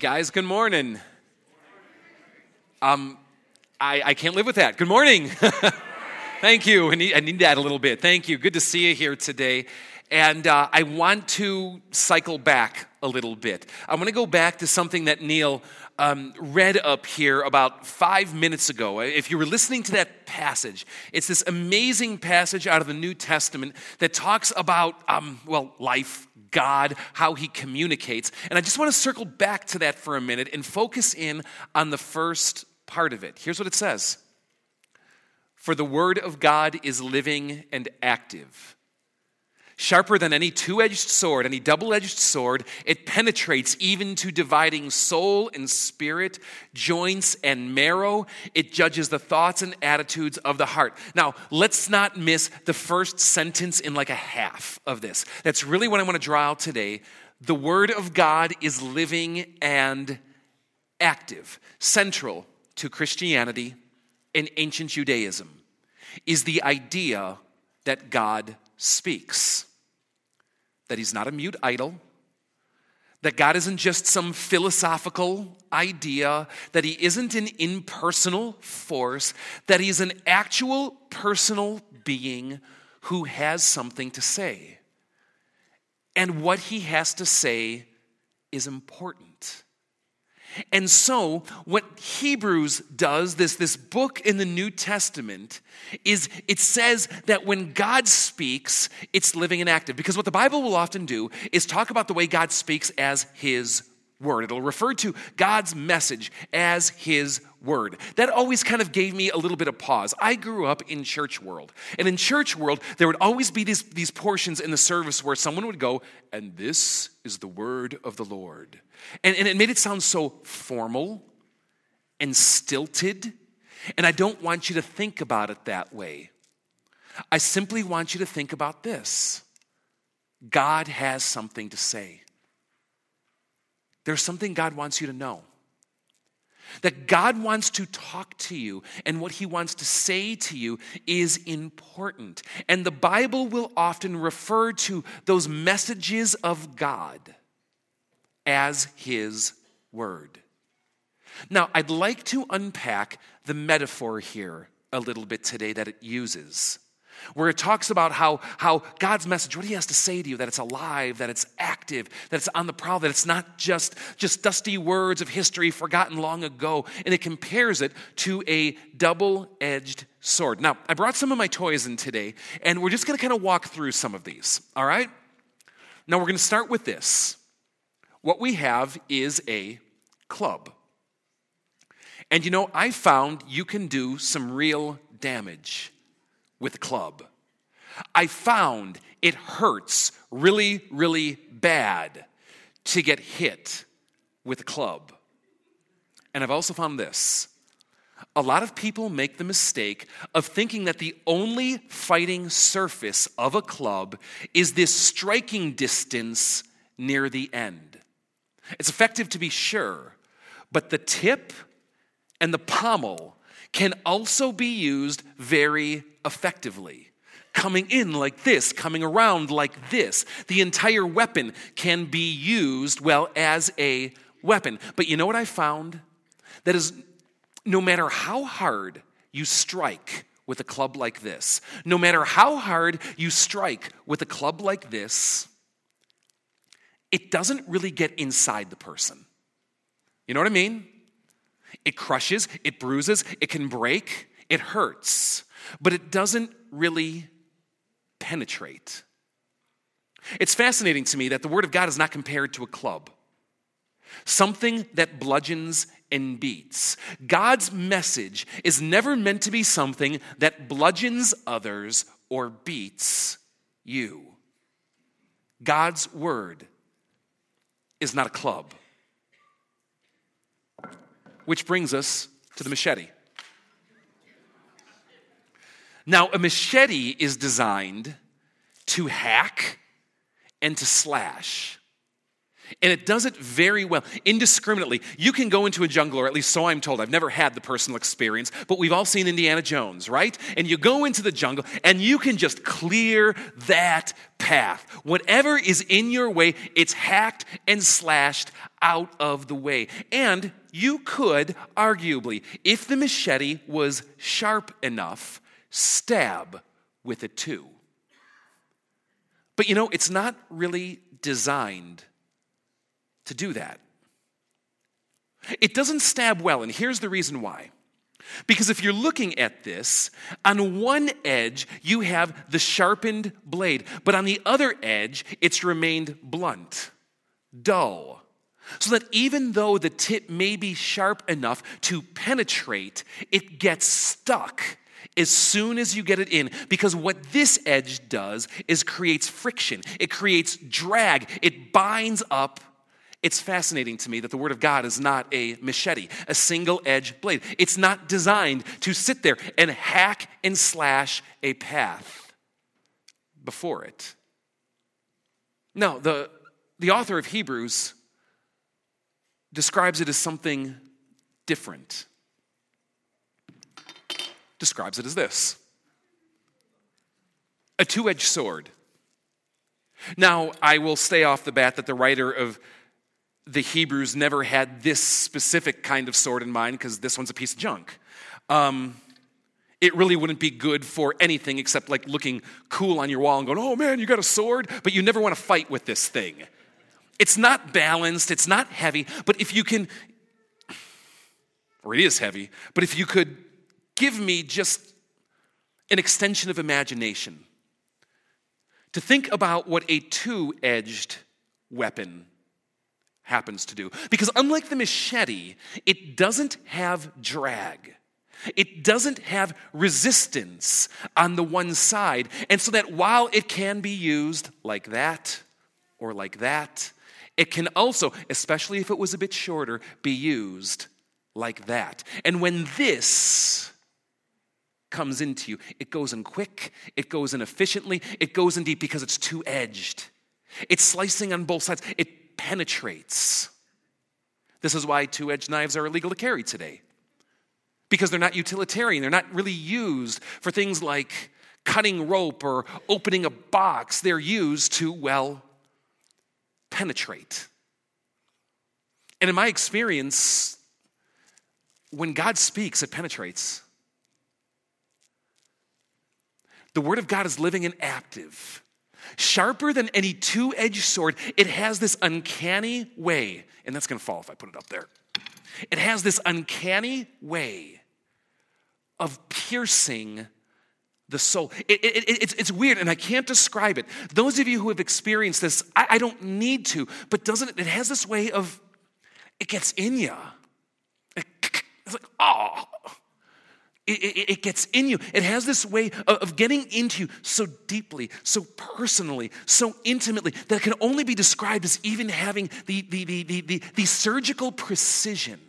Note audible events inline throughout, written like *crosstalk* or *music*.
guys, good morning. Um, I, I can't live with that. Good morning. *laughs* Thank you. I need, I need that a little bit. Thank you. Good to see you here today. And uh, I want to cycle back a little bit. I want to go back to something that Neil um, read up here about five minutes ago. If you were listening to that passage, it's this amazing passage out of the New Testament that talks about, um, well, life, God, how he communicates. And I just want to circle back to that for a minute and focus in on the first part of it. Here's what it says For the word of God is living and active Sharper than any two edged sword, any double edged sword, it penetrates even to dividing soul and spirit, joints and marrow. It judges the thoughts and attitudes of the heart. Now, let's not miss the first sentence in like a half of this. That's really what I want to draw out today. The Word of God is living and active, central to Christianity and ancient Judaism is the idea that God speaks that he's not a mute idol, that God isn't just some philosophical idea, that he isn't an impersonal force, that he's an actual personal being who has something to say. And what he has to say is important. And so, what Hebrews does, this, this book in the New Testament, is it says that when God speaks, it's living and active. Because what the Bible will often do is talk about the way God speaks as His word. It'll refer to God's message as his word. That always kind of gave me a little bit of pause. I grew up in church world. And in church world, there would always be these, these portions in the service where someone would go, and this is the word of the Lord. And, and it made it sound so formal and stilted. And I don't want you to think about it that way. I simply want you to think about this God has something to say. There's something God wants you to know. That God wants to talk to you, and what He wants to say to you is important. And the Bible will often refer to those messages of God as His Word. Now, I'd like to unpack the metaphor here a little bit today that it uses where it talks about how, how God's message, what he has to say to you, that it's alive, that it's active, that it's on the prowl, that it's not just, just dusty words of history forgotten long ago. And it compares it to a double edged sword. Now, I brought some of my toys in today, and we're just going to kind of walk through some of these, all right? Now, we're going to start with this. What we have is a club. And you know, I found you can do some real damage with a club. I found it hurts really, really bad to get hit with a club. And I've also found this a lot of people make the mistake of thinking that the only fighting surface of a club is this striking distance near the end. It's effective to be sure, but the tip and the pommel can also be used very effectively. Coming in like this, coming around like this. The entire weapon can be used, well, as a weapon. But you know what I found? That is, no matter how hard you strike with a club like this, no matter how hard you strike with a club like this, it doesn't really get inside the person. You know what I mean? It crushes, it bruises, it can break, it hurts, but it doesn't really penetrate. It's fascinating to me that the Word of God is not compared to a club, something that bludgeons and beats. God's message is never meant to be something that bludgeons others or beats you. God's Word is not a club. Which brings us to the machete. Now, a machete is designed to hack and to slash. And it does it very well, indiscriminately. You can go into a jungle, or at least so I'm told. I've never had the personal experience, but we've all seen Indiana Jones, right? And you go into the jungle and you can just clear that path. Whatever is in your way, it's hacked and slashed out of the way. And you could, arguably, if the machete was sharp enough, stab with it too. But you know, it's not really designed to do that. It doesn't stab well, and here's the reason why. Because if you're looking at this, on one edge you have the sharpened blade, but on the other edge it's remained blunt, dull. So that even though the tip may be sharp enough to penetrate, it gets stuck as soon as you get it in because what this edge does is creates friction it creates drag it binds up it's fascinating to me that the Word of God is not a machete, a single edge blade. It's not designed to sit there and hack and slash a path before it. now the, the author of Hebrews describes it as something different. Describes it as this a two edged sword. Now, I will stay off the bat that the writer of the Hebrews never had this specific kind of sword in mind because this one's a piece of junk. Um, it really wouldn't be good for anything except like looking cool on your wall and going, oh man, you got a sword, but you never want to fight with this thing. It's not balanced, it's not heavy, but if you can, or it is heavy, but if you could give me just an extension of imagination to think about what a two edged weapon happens to do. Because unlike the machete, it doesn't have drag. It doesn't have resistance on the one side. And so that while it can be used like that or like that, it can also, especially if it was a bit shorter, be used like that. And when this comes into you, it goes in quick, it goes in efficiently, it goes in deep because it's two edged. It's slicing on both sides. It penetrates. This is why two edged knives are illegal to carry today. Because they're not utilitarian, they're not really used for things like cutting rope or opening a box. They're used to, well, penetrate. And in my experience, when God speaks, it penetrates. The Word of God is living and active. Sharper than any two edged sword, it has this uncanny way, and that's gonna fall if I put it up there. It has this uncanny way of piercing the soul. It, it, it, it's, it's weird, and I can't describe it. Those of you who have experienced this, I, I don't need to, but doesn't it? It has this way of, it gets in you. It's like, oh, it, gets in you. It has this way of, of getting into you so deeply, so personally, so intimately that it can only be described as even having the, the, the, the, the, the surgical precision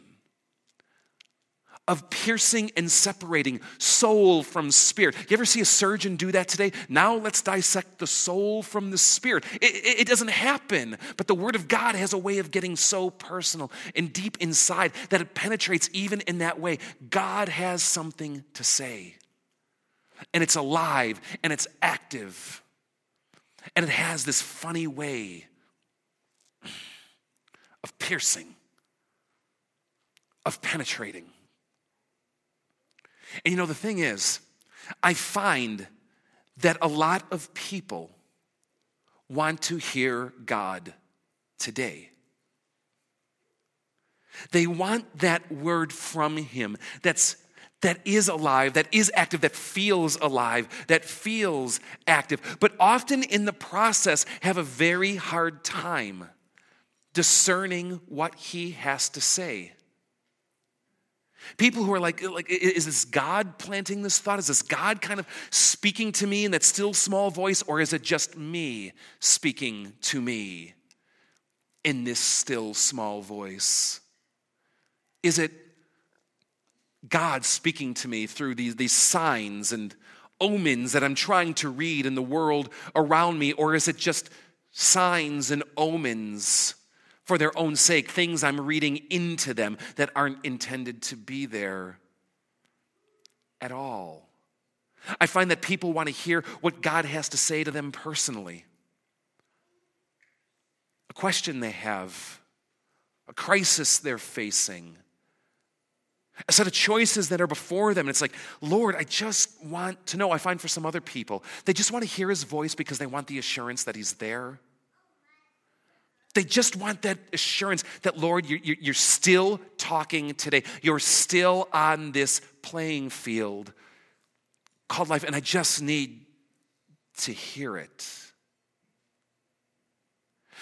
of piercing and separating soul from spirit. You ever see a surgeon do that today? Now let's dissect the soul from the spirit. It, it, it, doesn't happen, but the Word of God has a way of getting so personal and deep inside that it penetrates even in that way. God has something to say, and it's alive and it's active, and it has this funny way of piercing, of penetrating. And you know, the thing is, I find that a lot of people want to hear God today. They want that word from Him that's that is alive, that is active, that feels alive, that feels active, but often in the process have a very hard time discerning what he has to say. People who are like, like, is this God planting this thought? Is this God kind of speaking to me in that still small voice, or is it just me speaking to me in this still small voice? Is it God speaking to me through these, these signs and omens that I'm trying to read in the world around me, or is it just signs and omens for their own sake, things I'm reading into them that aren't intended to be there at all. I find that people want to hear what God has to say to them personally. A question they have, a crisis they're facing, a set of choices that are before them. And it's like, Lord, I just want to know. I find for some other people, they just want to hear his voice because they want the assurance that he's there. They just want that assurance that, Lord, you're, you're still talking today. You're still on this playing field called life, and I just need to hear it.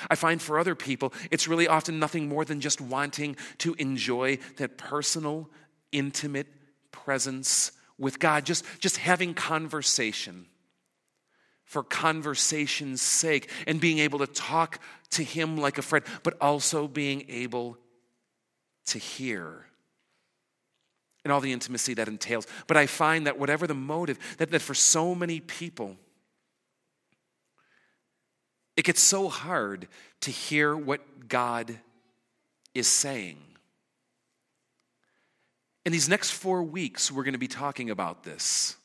I find for other people, it's really often nothing more than just wanting to enjoy that personal, intimate presence with God, just, just having conversation for conversation's sake and being able to talk to Him like a friend, but also being able to hear and all the intimacy that entails. But I find that whatever the motive, that, that for so many people, it gets so hard to hear what God is saying. In these next four weeks, we're going to be talking about this.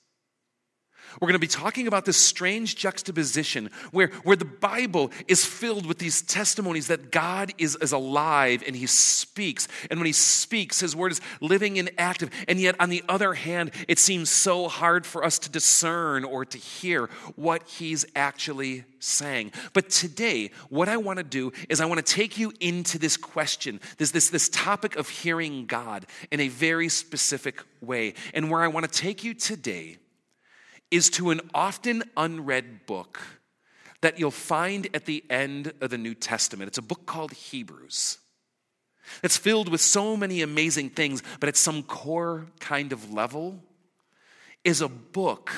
We're going to be talking about this strange juxtaposition where, where the Bible is filled with these testimonies that God is, is alive and He speaks. And when He speaks, His word is living and active. And yet, on the other hand, it seems so hard for us to discern or to hear what He's actually saying. But today, what I want to do is I want to take you into this question, this, this, this topic of hearing God in a very specific way. And where I want to take you today is to an often unread book that you'll find at the end of the New Testament. It's a book called Hebrews. It's filled with so many amazing things, but at some core kind of level, is a book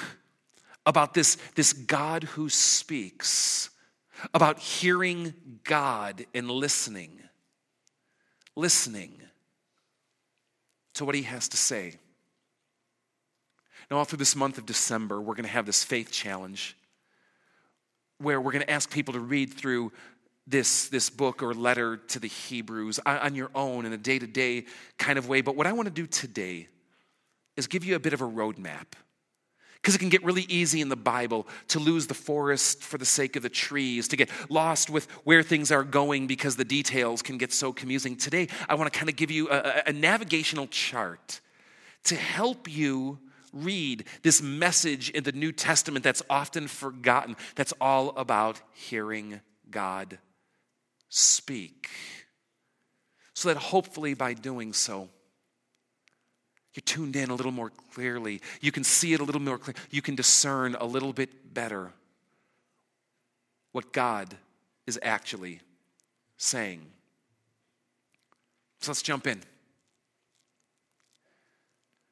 about this, this God who speaks, about hearing God and listening, listening to what he has to say. Now, all through this month of December, we're going to have this faith challenge where we're going to ask people to read through this, this book or letter to the Hebrews on your own in a day to day kind of way. But what I want to do today is give you a bit of a roadmap. Because it can get really easy in the Bible to lose the forest for the sake of the trees, to get lost with where things are going because the details can get so confusing. Today, I want to kind of give you a, a navigational chart to help you read this message in the New Testament that's often forgotten, that's all about hearing God speak. So that hopefully by doing so, you're tuned in a little more clearly. You can see it a little more clearly. You can discern a little bit better what God is actually saying. So let's jump in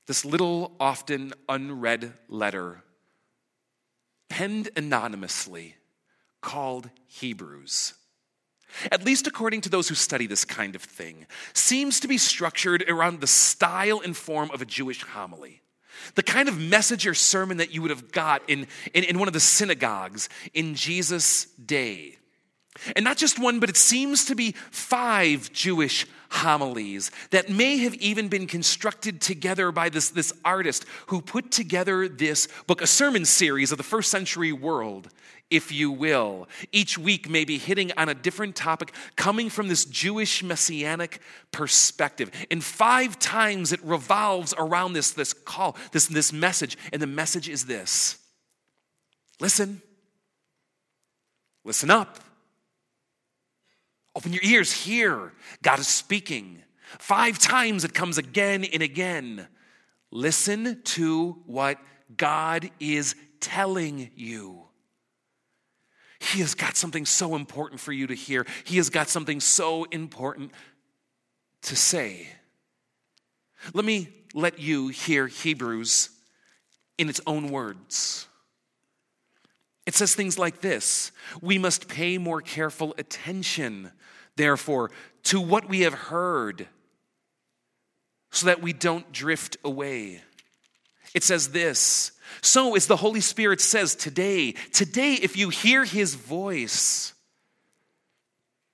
this little, often unread letter, penned anonymously, called Hebrews. At least according to those who study this kind of thing, seems to be structured around the style and form of a Jewish homily. The kind of message or sermon that you would have got in, in, in one of the synagogues in Jesus' day. And not just one, but it seems to be five Jewish homilies that may have even been constructed together by this, this artist who put together this book, a sermon series of the first century world, if you will. Each week, maybe hitting on a different topic coming from this Jewish messianic perspective. And five times it revolves around this, this call, this, this message. And the message is this listen, listen up. Open your ears, hear. God is speaking. Five times it comes again and again. Listen to what God is telling you. He has got something so important for you to hear. He has got something so important to say. Let me let you hear Hebrews in its own words. It says things like this We must pay more careful attention, therefore, to what we have heard, so that we don't drift away. It says this So, as the Holy Spirit says today, today, if you hear his voice,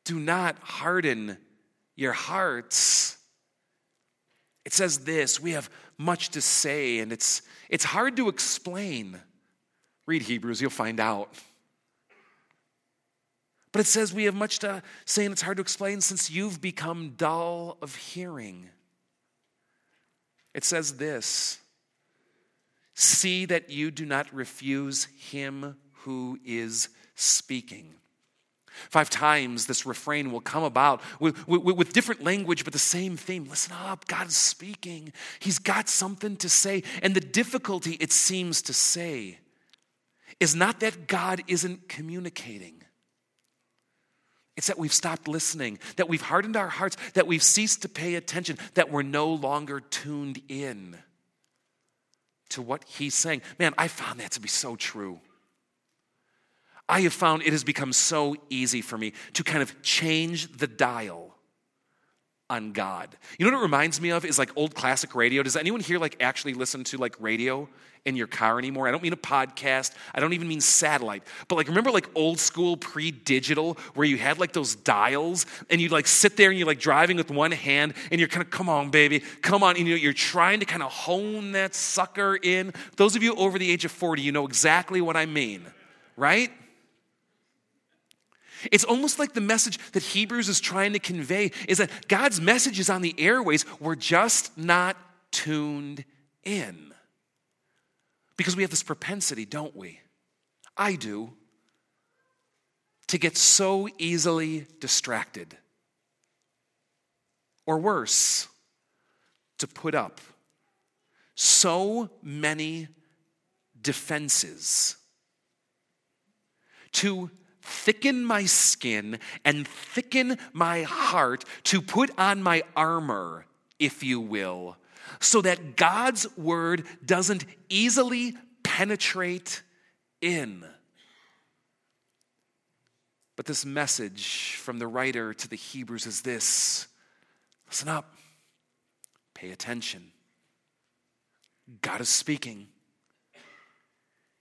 do not harden your hearts. It says this we have much to say, and it's, it's hard to explain. Read Hebrews, you'll find out. But it says we have much to say, and it's hard to explain since you've become dull of hearing. It says this See that you do not refuse him who is speaking. Five times this refrain will come about with, with, with, different language, but the same theme. Listen up, God is speaking. He's got something to say. And the difficulty, it seems to say, is not that God isn't communicating. It's that we've stopped listening, that we've hardened our hearts, that we've ceased to pay attention, that we're no longer tuned in to what He's saying. Man, I found that to be so true. I have found it has become so easy for me to kind of change the dial on God. You know what it reminds me of is like old classic radio. Does anyone here like actually listen to like radio in your car anymore? I don't mean a podcast. I don't even mean satellite. But like remember like old school pre-digital where you had like those dials and you like sit there and you're like driving with one hand and you're kind of come on baby, come on and you know, you're trying to kind of hone that sucker in. Those of you over the age of 40, you know exactly what I mean, right? It's almost like the message that Hebrews is trying to convey is that God's message is on the airways. We're just not tuned in. Because we have this propensity, don't we? I do, to get so easily distracted. Or worse, to put up so many defenses, to thicken my skin and thicken my heart to put on my armor, if you will, so that God's word doesn't easily penetrate in. But this message from the writer to the Hebrews is this listen up, pay attention. God is speaking.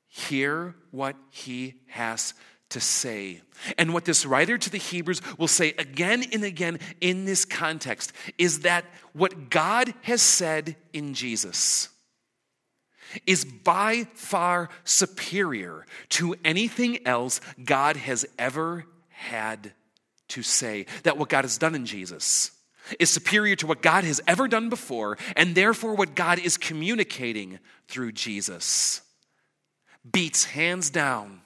Hear what he has to say. And what this writer to the Hebrews will say again and again in this context is that what God has said in Jesus is by far superior to anything else God has ever had to say. That what God has done in Jesus is superior to what God has ever done before, and therefore what God is communicating through Jesus beats hands down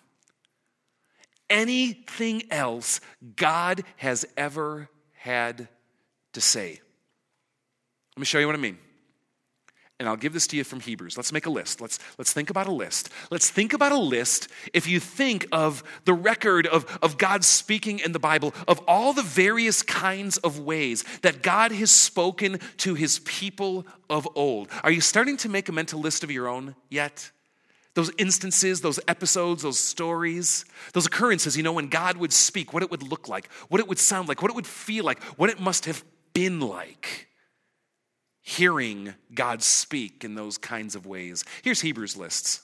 anything else God has ever had to say. Let me show you what I mean. And I'll give this to you from Hebrews. Let's make a list. Let's, let's think about a list. Let's think about a list if you think of the record of, of God speaking in the Bible, of all the various kinds of ways that God has spoken to his people of old. Are you starting to make a mental list of your own yet? Those instances, those episodes, those stories, those occurrences, you know, when God would speak, what it would look like, what it would sound like, what it would feel like, what it must have been like hearing God speak in those kinds of ways. Here's Hebrews lists.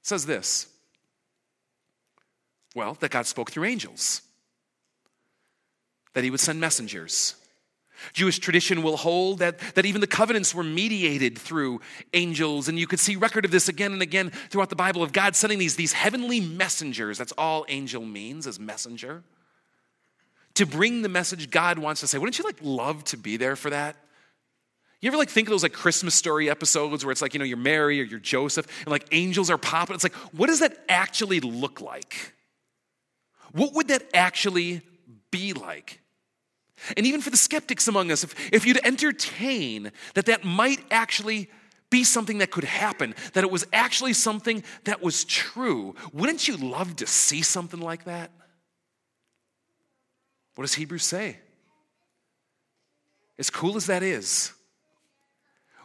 It says this. Well, that God spoke through angels. That he would send messengers Jewish tradition will hold that, that even the covenants were mediated through angels, and you could see record of this again and again throughout the Bible of God sending these, these heavenly messengers. That's all angel means, as messenger. To bring the message God wants to say. Wouldn't you like love to be there for that? You ever like think of those like Christmas story episodes where it's like, you know, you're Mary or you're Joseph and like angels are popping? It's like, what does that actually look like? What would that actually be like? And even for the skeptics among us, if, if you'd entertain that that might actually be something that could happen, that it was actually something that was true, wouldn't you love to see something like that? What does Hebrews say? As cool as that is,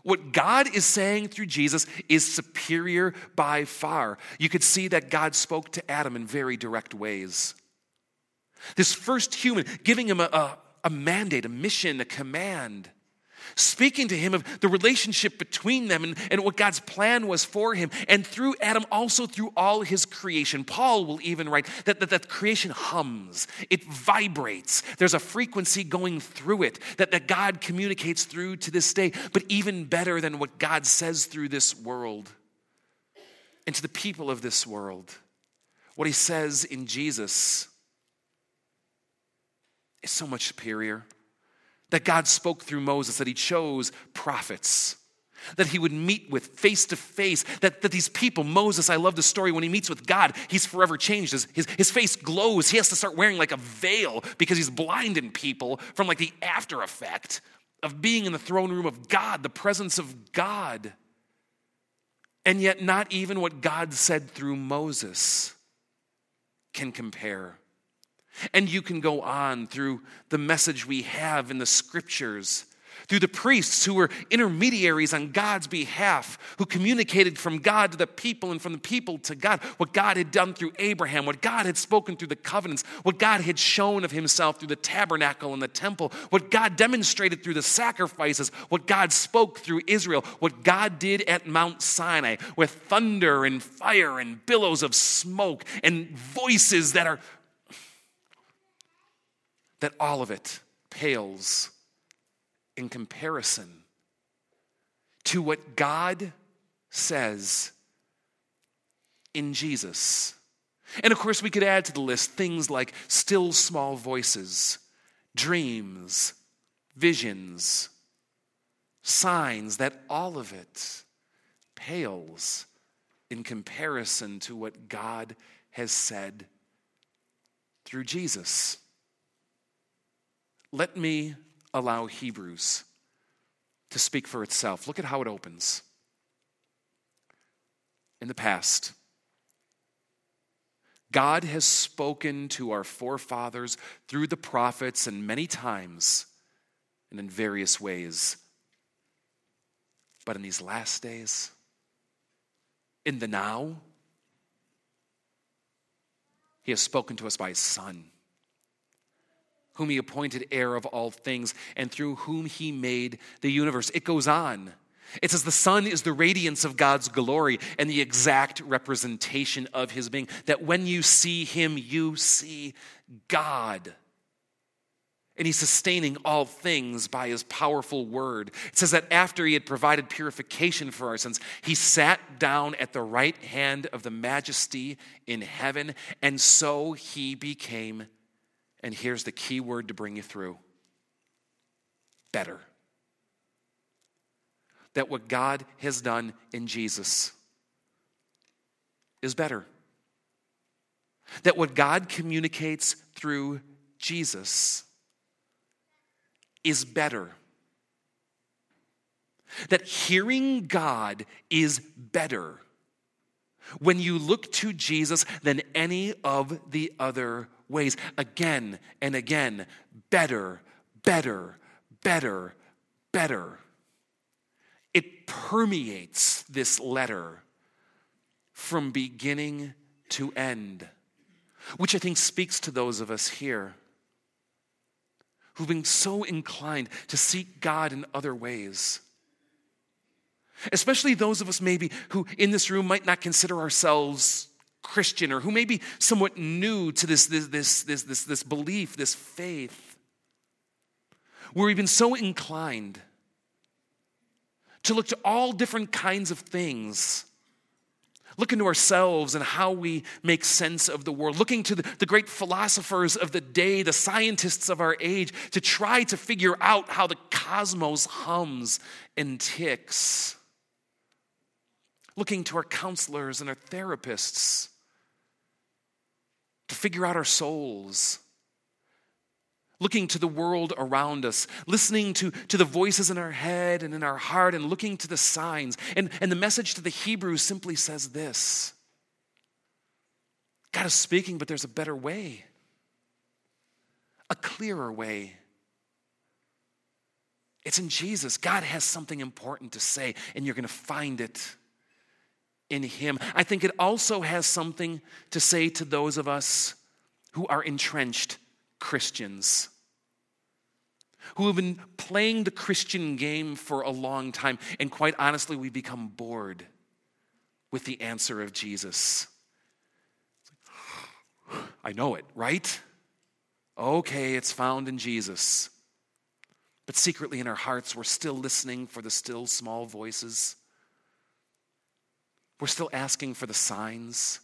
what God is saying through Jesus is superior by far. You could see that God spoke to Adam in very direct ways. This first human, giving him a, a, a mandate, a mission, a command. speaking to him of the relationship between them and, and what God's plan was for him. And through Adam, also through all his creation. Paul will even write that, that, that creation hums, it vibrates. There's a frequency going through it that, that God communicates through to this day. But even better than what God says through this world and to the people of this world, what he says in Jesus is so much superior that God spoke through Moses, that he chose prophets, that he would meet with face to face, that, that these people, Moses, I love the story, when he meets with God, he's forever changed. His, his, his face glows. He has to start wearing like a veil because he's blinding people from like the after effect of being in the throne room of God, the presence of God. And yet, not even what God said through Moses can compare and you can go on through the message we have in the scriptures, through the priests who were intermediaries on God's behalf, who communicated from God to the people and from the people to God what God had done through Abraham, what God had spoken through the covenants, what God had shown of himself through the tabernacle and the temple, what God demonstrated through the sacrifices, what God spoke through Israel, what God did at Mount Sinai with thunder and fire and billows of smoke and voices that are that all of it pales in comparison to what God says in Jesus. And of course, we could add to the list things like still small voices, dreams, visions, signs, that all of it pales in comparison to what God has said through Jesus. Let me allow Hebrews to speak for itself. Look at how it opens. In the past, God has spoken to our forefathers through the prophets and many times and in various ways. But in these last days, in the now, He has spoken to us by His Son whom he appointed heir of all things, and through whom he made the universe. It goes on. It says the Son is the radiance of God's glory and the exact representation of his being. That when you see him, you see God. And he's sustaining all things by his powerful word. It says that after he had provided purification for our sins, he sat down at the right hand of the majesty in heaven, and so he became and here's the key word to bring you through better. That what God has done in Jesus is better. That what God communicates through Jesus is better. That hearing God is better when you look to Jesus than any of the other ways again and again. Better, better, better, better. It permeates this letter from beginning to end, which I think speaks to those of us here who've been so inclined to seek God in other ways. Especially those of us, maybe, who in this room might not consider ourselves Christian or who may be somewhat new to this, this, this, this, this, this belief, this faith, where we've been so inclined to look to all different kinds of things. Look into ourselves and how we make sense of the world. Looking to the, the, great philosophers of the day, the scientists of our age, to try to figure out how the cosmos hums and ticks. Looking to our counselors and our therapists to figure out our souls, looking to the world around us, listening to, to the voices in our head and in our heart, and looking to the signs. And, and the message to the Hebrews simply says this God is speaking, but there's a better way, a clearer way. It's in Jesus. God has something important to say, and you're going to find it in Him. I think it also has something to say to those of us who are entrenched Christians. who have been playing the Christian game for a long time, and quite honestly, we become bored with the answer of Jesus. I know it, right? Okay, it's found in Jesus. But secretly in our hearts, we're still listening for the still small voices. We're still asking for the signs.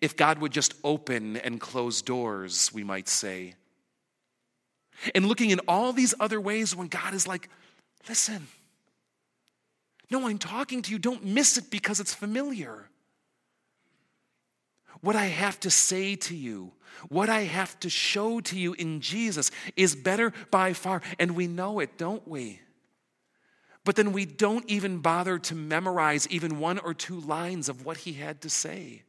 If God would just open and close doors, we might say. And looking in all these other ways when God is like, listen, no, I'm talking to you. Don't miss it because it's familiar. What I have to say to you, what I have to show to you in Jesus is better by far. And we know it, don't we? But then we don't even bother to memorize even one or two lines of what he had to say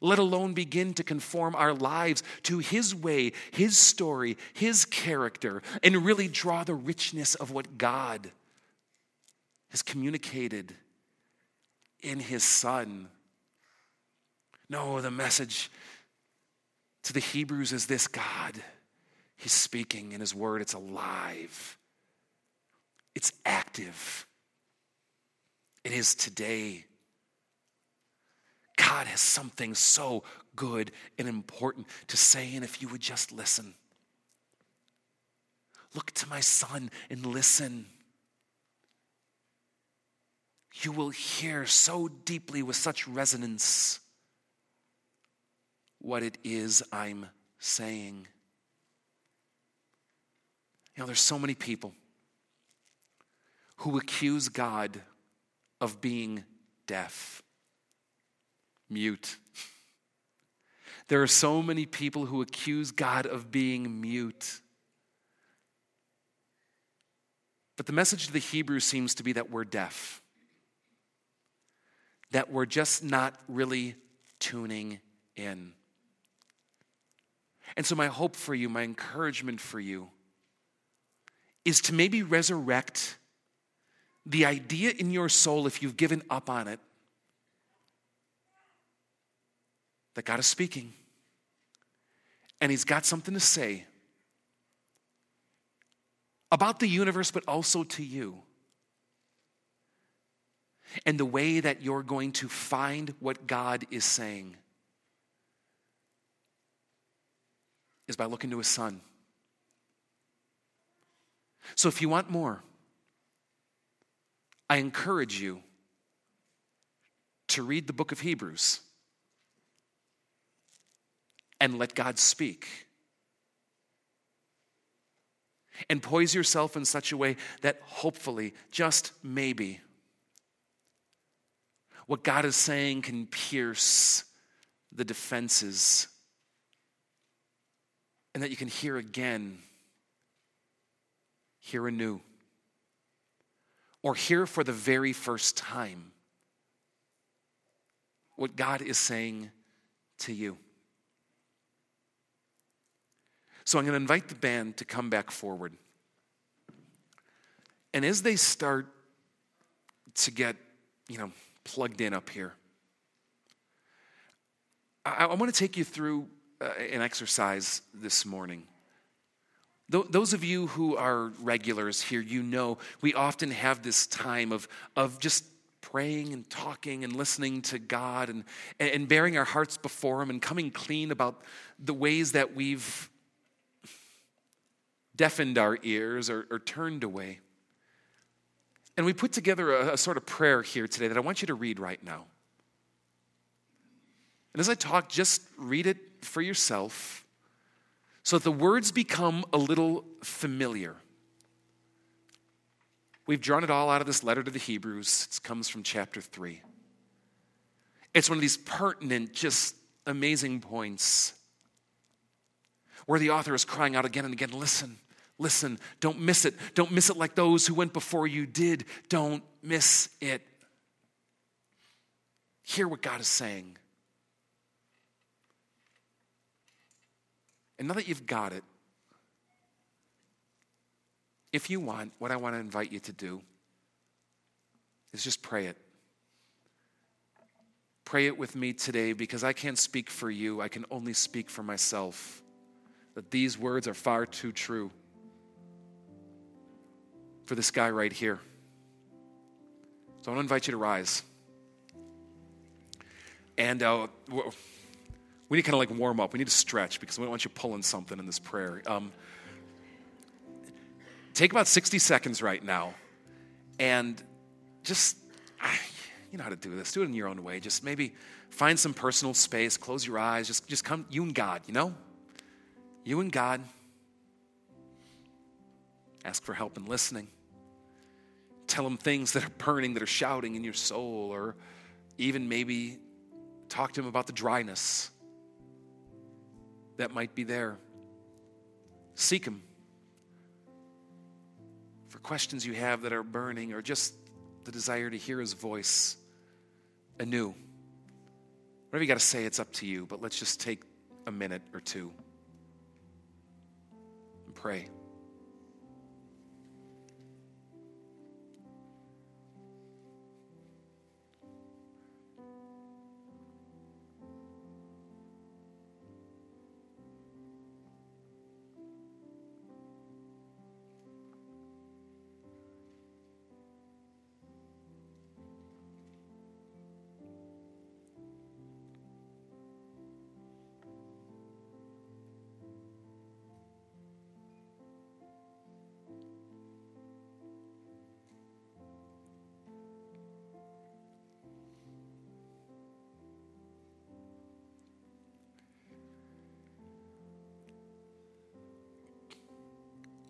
let alone begin to conform our lives to His way, His story, His character, and really draw the richness of what God has communicated in His Son. No, the message to the Hebrews is this God, He's speaking in His Word, it's alive, it's active. It is today. God has something so good and important to say, and if you would just listen, look to my son and listen. You will hear so deeply with such resonance what it is I'm saying. You know, there's so many people who accuse God of being deaf mute. There are so many people who accuse God of being mute. But the message to the Hebrews seems to be that we're deaf, that we're just not really tuning in. And so, my hope for you, my encouragement for you, is to maybe resurrect the idea in your soul, if you've given up on it, that God is speaking. And He's got something to say about the universe, but also to you. And the way that you're going to find what God is saying is by looking to His Son. So if you want more, I encourage you to read the book of Hebrews and let God speak. And poise yourself in such a way that hopefully, just maybe, what God is saying can pierce the defenses and that you can hear again, hear anew, or hear for the very first time what God is saying to you. So I'm going to invite the band to come back forward. And as they start to get, you know, plugged in up here, I, I want to take you through uh, an exercise this morning. Th- those of you who are regulars here, you know we often have this time of, of just praying and talking and listening to God and, and baring our hearts before Him and coming clean about the ways that we've deafened our ears or, or turned away. And we put together a, a sort of prayer here today that I want you to read right now. And as I talk, just read it for yourself so that the words become a little familiar. We've drawn it all out of this letter to the Hebrews. It comes from chapter 3. It's one of these pertinent, just amazing points where the author is crying out again and again listen, Listen, don't miss it. Don't miss it like those who went before you did. Don't miss it. Hear what God is saying. And now that you've got it, if you want, what I want to invite you to do is just pray it. Pray it with me today because I can't speak for you, I can only speak for myself. that these words are far too true for this guy right here. So I want to invite you to rise. And uh, we need to kind of like warm up. We need to stretch because we don't want you pulling something in this prayer. Um, take about 60 seconds right now and just, you know how to do this. Do it in your own way. Just maybe find some personal space, close your eyes, just, just come, you and God, you know? You and God. Ask for help in listening. Tell Him things that are burning, that are shouting in your soul, or even maybe talk to Him about the dryness that might be there. Seek Him for questions you have that are burning, or just the desire to hear His voice anew. Whatever you got to say, it's up to you, but let's just take a minute or two and pray.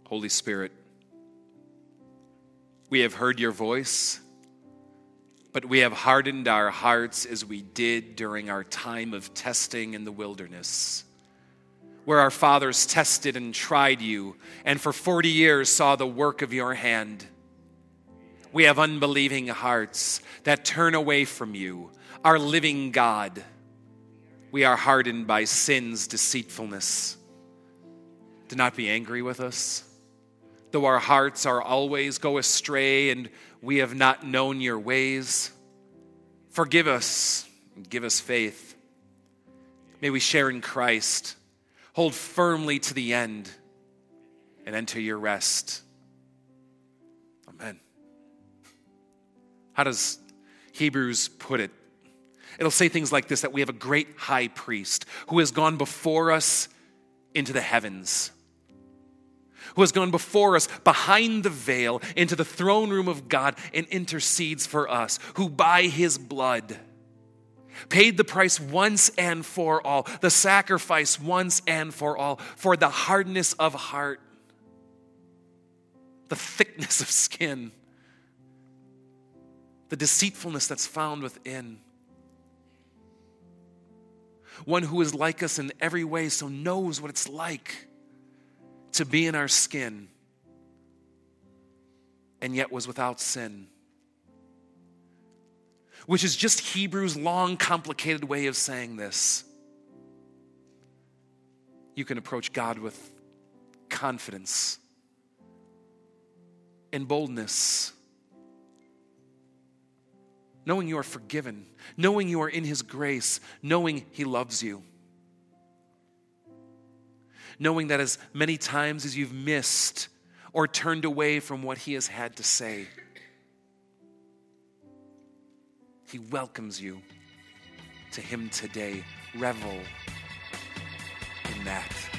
Holy Spirit, we have heard your voice, but we have hardened our hearts as we did during our time of testing in the wilderness, where our fathers tested and tried you, and for 40 years saw the work of your hand. We have unbelieving hearts that turn away from you, our living God. We are hardened by sin's deceitfulness. Do not be angry with us though our hearts are always go astray and we have not known your ways. Forgive us and give us faith. May we share in Christ, hold firmly to the end, and enter your rest. Amen. How does Hebrews put it? It'll say things like this that we have a great high priest who has gone before us into the heavens who has gone before us behind the veil into the throne room of God and intercedes for us, who by his blood paid the price once and for all, the sacrifice once and for all, for the hardness of heart, the thickness of skin, the deceitfulness that's found within. One who is like us in every way, so knows what it's like to be in our skin and yet was without sin. Which is just Hebrew's long, complicated way of saying this. You can approach God with confidence and boldness, knowing you are forgiven, knowing you are in His grace, knowing He loves you knowing that as many times as you've missed or turned away from what He has had to say, He welcomes you to Him today. Revel in that.